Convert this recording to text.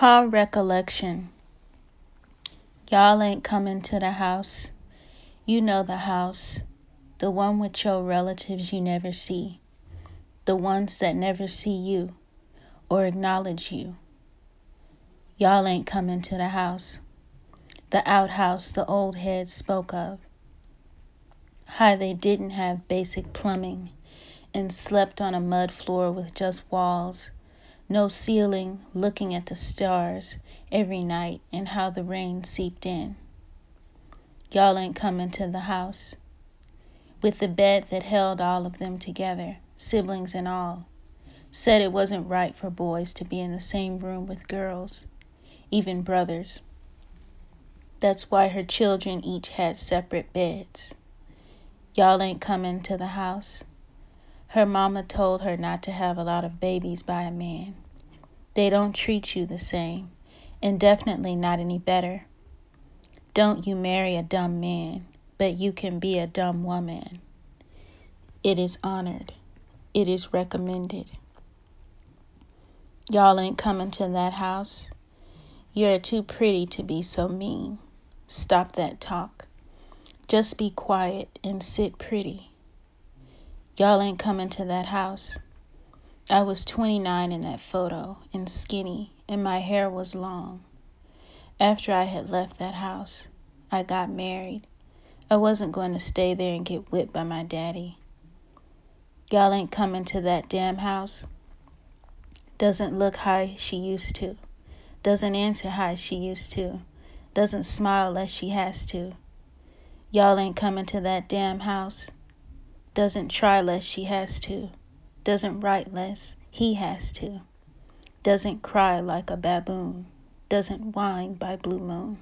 Ha recollection. Y'all ain't coming to the house. You know the house. The one with your relatives you never see. The ones that never see you or acknowledge you. Y'all ain't coming to the house. The outhouse the old heads spoke of. How they didn't have basic plumbing and slept on a mud floor with just walls no ceiling, looking at the stars every night and how the rain seeped in. Y'all ain't coming to the house. With the bed that held all of them together, siblings and all, said it wasn't right for boys to be in the same room with girls, even brothers. That's why her children each had separate beds. Y'all ain't coming to the house. Her mama told her not to have a lot of babies by a man. They don't treat you the same, and definitely not any better. Don't you marry a dumb man, but you can be a dumb woman. It is honored. It is recommended. Y'all ain't coming to that house. You're too pretty to be so mean. Stop that talk. Just be quiet and sit pretty. Y'all ain't coming to that house. I was 29 in that photo and skinny, and my hair was long. After I had left that house, I got married. I wasn't going to stay there and get whipped by my daddy. Y'all ain't coming to that damn house. Doesn't look how she used to. Doesn't answer how she used to. Doesn't smile less she has to. Y'all ain't coming to that damn house doesn't try less she has to, doesn't write less he has to, doesn't cry like a baboon, doesn't whine by blue moon.